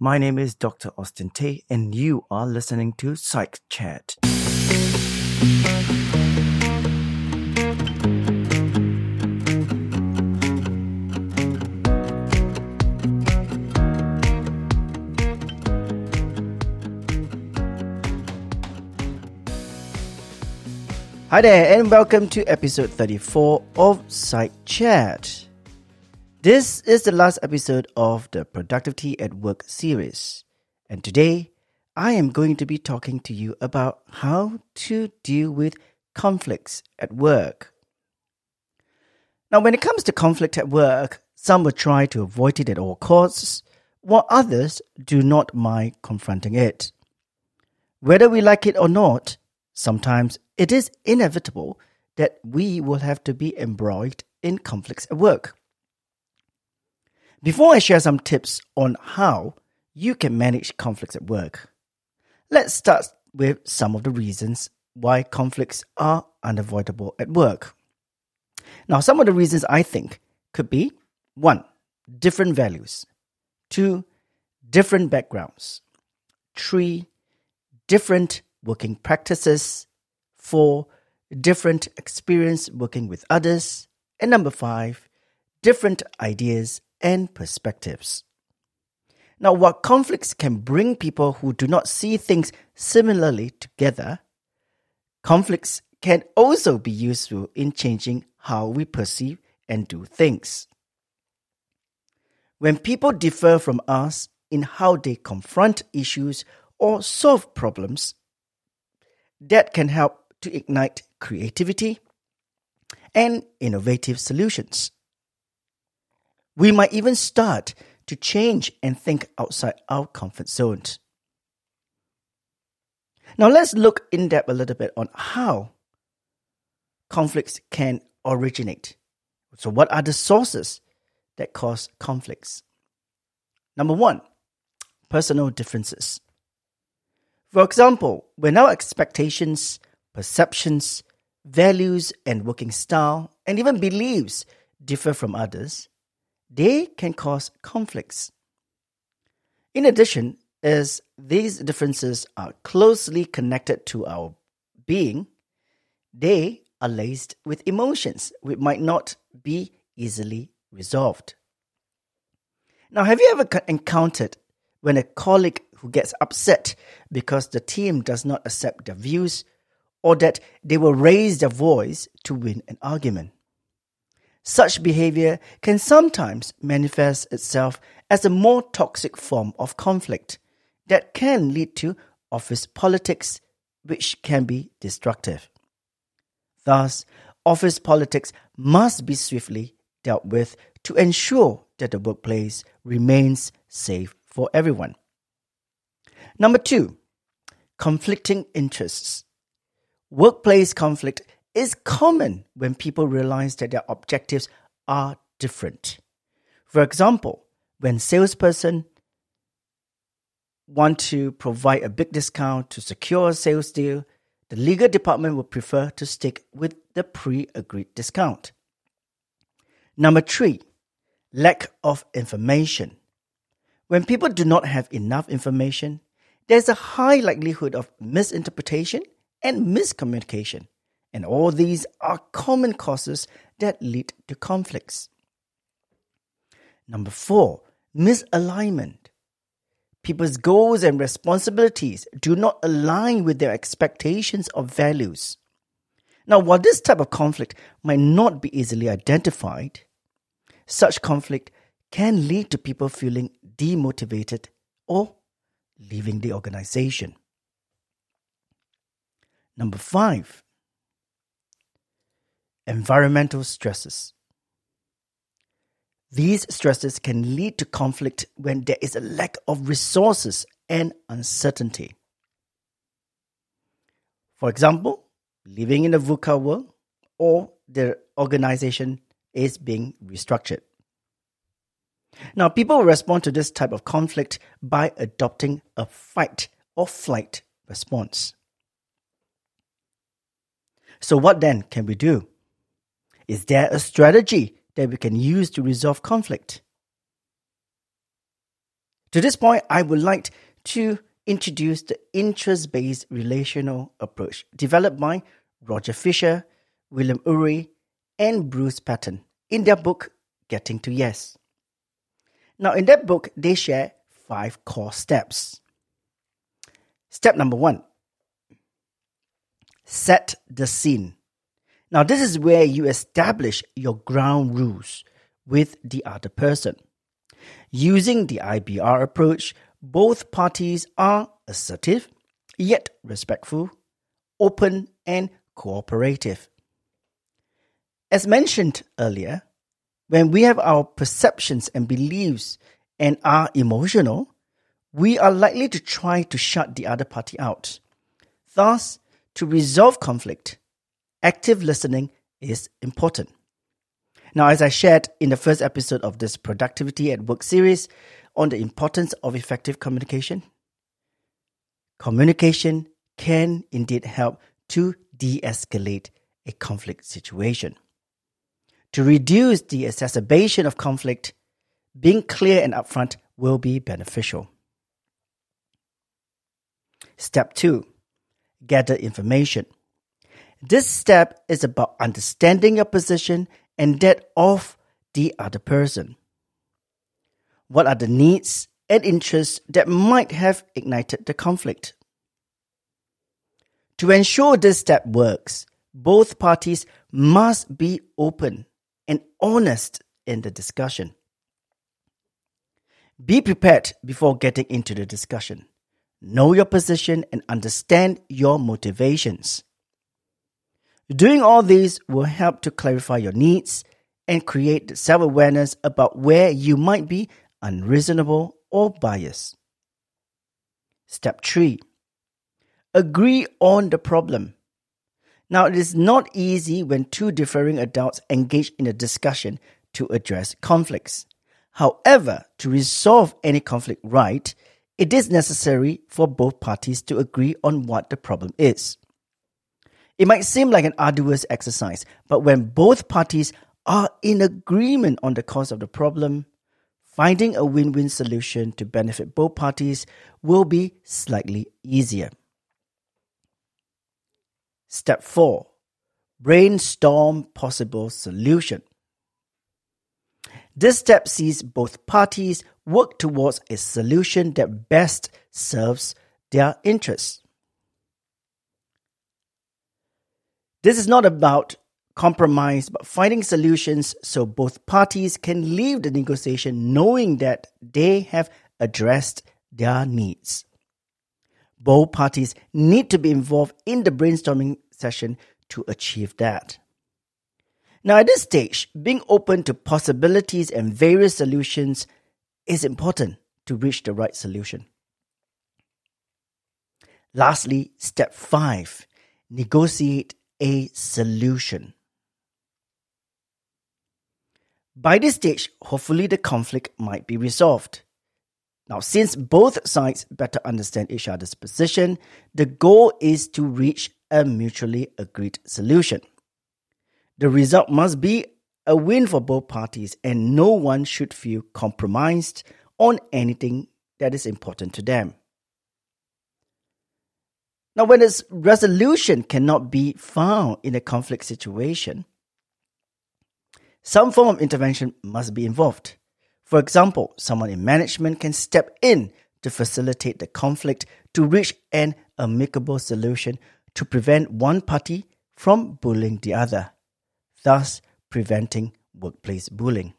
My name is Dr. Austin Tay, and you are listening to Psych Chat. Hi there, and welcome to episode 34 of Psych Chat. This is the last episode of the Productivity at Work series, and today I am going to be talking to you about how to deal with conflicts at work. Now, when it comes to conflict at work, some will try to avoid it at all costs, while others do not mind confronting it. Whether we like it or not, sometimes it is inevitable that we will have to be embroiled in conflicts at work. Before I share some tips on how you can manage conflicts at work, let's start with some of the reasons why conflicts are unavoidable at work. Now, some of the reasons I think could be one, different values, two, different backgrounds, three, different working practices, four, different experience working with others, and number five, different ideas and perspectives. Now, while conflicts can bring people who do not see things similarly together, conflicts can also be useful in changing how we perceive and do things. When people differ from us in how they confront issues or solve problems, that can help to ignite creativity and innovative solutions. We might even start to change and think outside our comfort zones. Now, let's look in depth a little bit on how conflicts can originate. So, what are the sources that cause conflicts? Number one, personal differences. For example, when our expectations, perceptions, values, and working style, and even beliefs differ from others, they can cause conflicts. In addition, as these differences are closely connected to our being, they are laced with emotions which might not be easily resolved. Now, have you ever encountered when a colleague who gets upset because the team does not accept their views or that they will raise their voice to win an argument. Such behavior can sometimes manifest itself as a more toxic form of conflict that can lead to office politics, which can be destructive. Thus, office politics must be swiftly dealt with to ensure that the workplace remains safe for everyone. Number two, conflicting interests. Workplace conflict is common when people realize that their objectives are different. For example, when salesperson want to provide a big discount to secure a sales deal, the legal department would prefer to stick with the pre-agreed discount. Number three, lack of information. When people do not have enough information, there's a high likelihood of misinterpretation and miscommunication. And all these are common causes that lead to conflicts. Number four, misalignment. People's goals and responsibilities do not align with their expectations or values. Now, while this type of conflict might not be easily identified, such conflict can lead to people feeling demotivated or leaving the organization. Number five, environmental stresses. These stresses can lead to conflict when there is a lack of resources and uncertainty. For example, living in a VUCA world or the organization is being restructured. Now, people respond to this type of conflict by adopting a fight or flight response. So, what then can we do? Is there a strategy that we can use to resolve conflict? To this point, I would like to introduce the interest based relational approach developed by Roger Fisher, William Ury, and Bruce Patton in their book Getting to Yes. Now, in that book, they share five core steps. Step number one set the scene. Now, this is where you establish your ground rules with the other person. Using the IBR approach, both parties are assertive, yet respectful, open, and cooperative. As mentioned earlier, when we have our perceptions and beliefs and are emotional, we are likely to try to shut the other party out. Thus, to resolve conflict, active listening is important. Now, as I shared in the first episode of this Productivity at Work series on the importance of effective communication, communication can indeed help to de escalate a conflict situation. To reduce the exacerbation of conflict, being clear and upfront will be beneficial. Step 2 Gather information. This step is about understanding your position and that of the other person. What are the needs and interests that might have ignited the conflict? To ensure this step works, both parties must be open and honest in the discussion. Be prepared before getting into the discussion. Know your position and understand your motivations. Doing all these will help to clarify your needs and create self awareness about where you might be unreasonable or biased. Step 3 Agree on the problem. Now, it is not easy when two differing adults engage in a discussion to address conflicts. However, to resolve any conflict right, it is necessary for both parties to agree on what the problem is. It might seem like an arduous exercise, but when both parties are in agreement on the cause of the problem, finding a win win solution to benefit both parties will be slightly easier. Step 4 Brainstorm possible solution. This step sees both parties work towards a solution that best serves their interests. This is not about compromise, but finding solutions so both parties can leave the negotiation knowing that they have addressed their needs. Both parties need to be involved in the brainstorming session to achieve that. Now, at this stage, being open to possibilities and various solutions is important to reach the right solution. Lastly, step five negotiate a solution. By this stage, hopefully the conflict might be resolved. Now, since both sides better understand each other's position, the goal is to reach a mutually agreed solution. The result must be a win for both parties, and no one should feel compromised on anything that is important to them. Now, when a resolution cannot be found in a conflict situation, some form of intervention must be involved. For example, someone in management can step in to facilitate the conflict to reach an amicable solution to prevent one party from bullying the other thus preventing workplace bullying.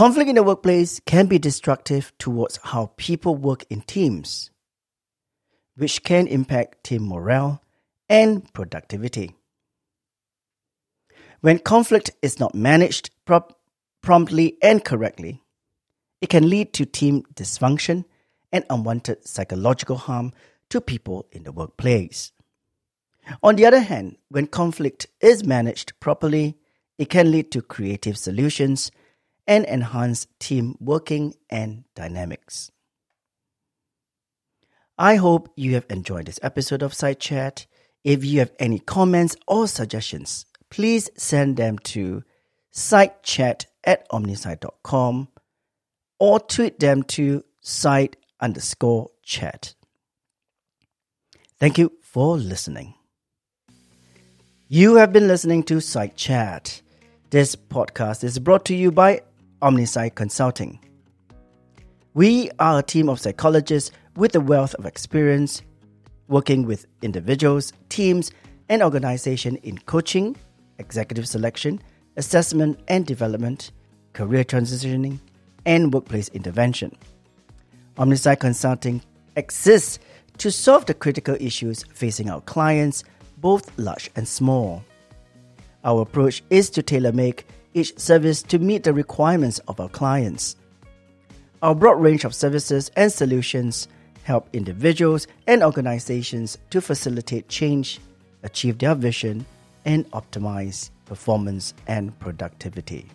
Conflict in the workplace can be destructive towards how people work in teams, which can impact team morale and productivity. When conflict is not managed promptly and correctly, it can lead to team dysfunction and unwanted psychological harm to people in the workplace. On the other hand, when conflict is managed properly, it can lead to creative solutions and enhance team working and dynamics. I hope you have enjoyed this episode of Psych Chat. If you have any comments or suggestions, please send them to psychchat at omnisci.com or tweet them to psych underscore chat. Thank you for listening. You have been listening to Psych Chat. This podcast is brought to you by OmniSci Consulting. We are a team of psychologists with a wealth of experience working with individuals, teams, and organizations in coaching, executive selection, assessment and development, career transitioning, and workplace intervention. OmniSci Consulting exists to solve the critical issues facing our clients, both large and small. Our approach is to tailor make each service to meet the requirements of our clients. Our broad range of services and solutions help individuals and organizations to facilitate change, achieve their vision, and optimize performance and productivity.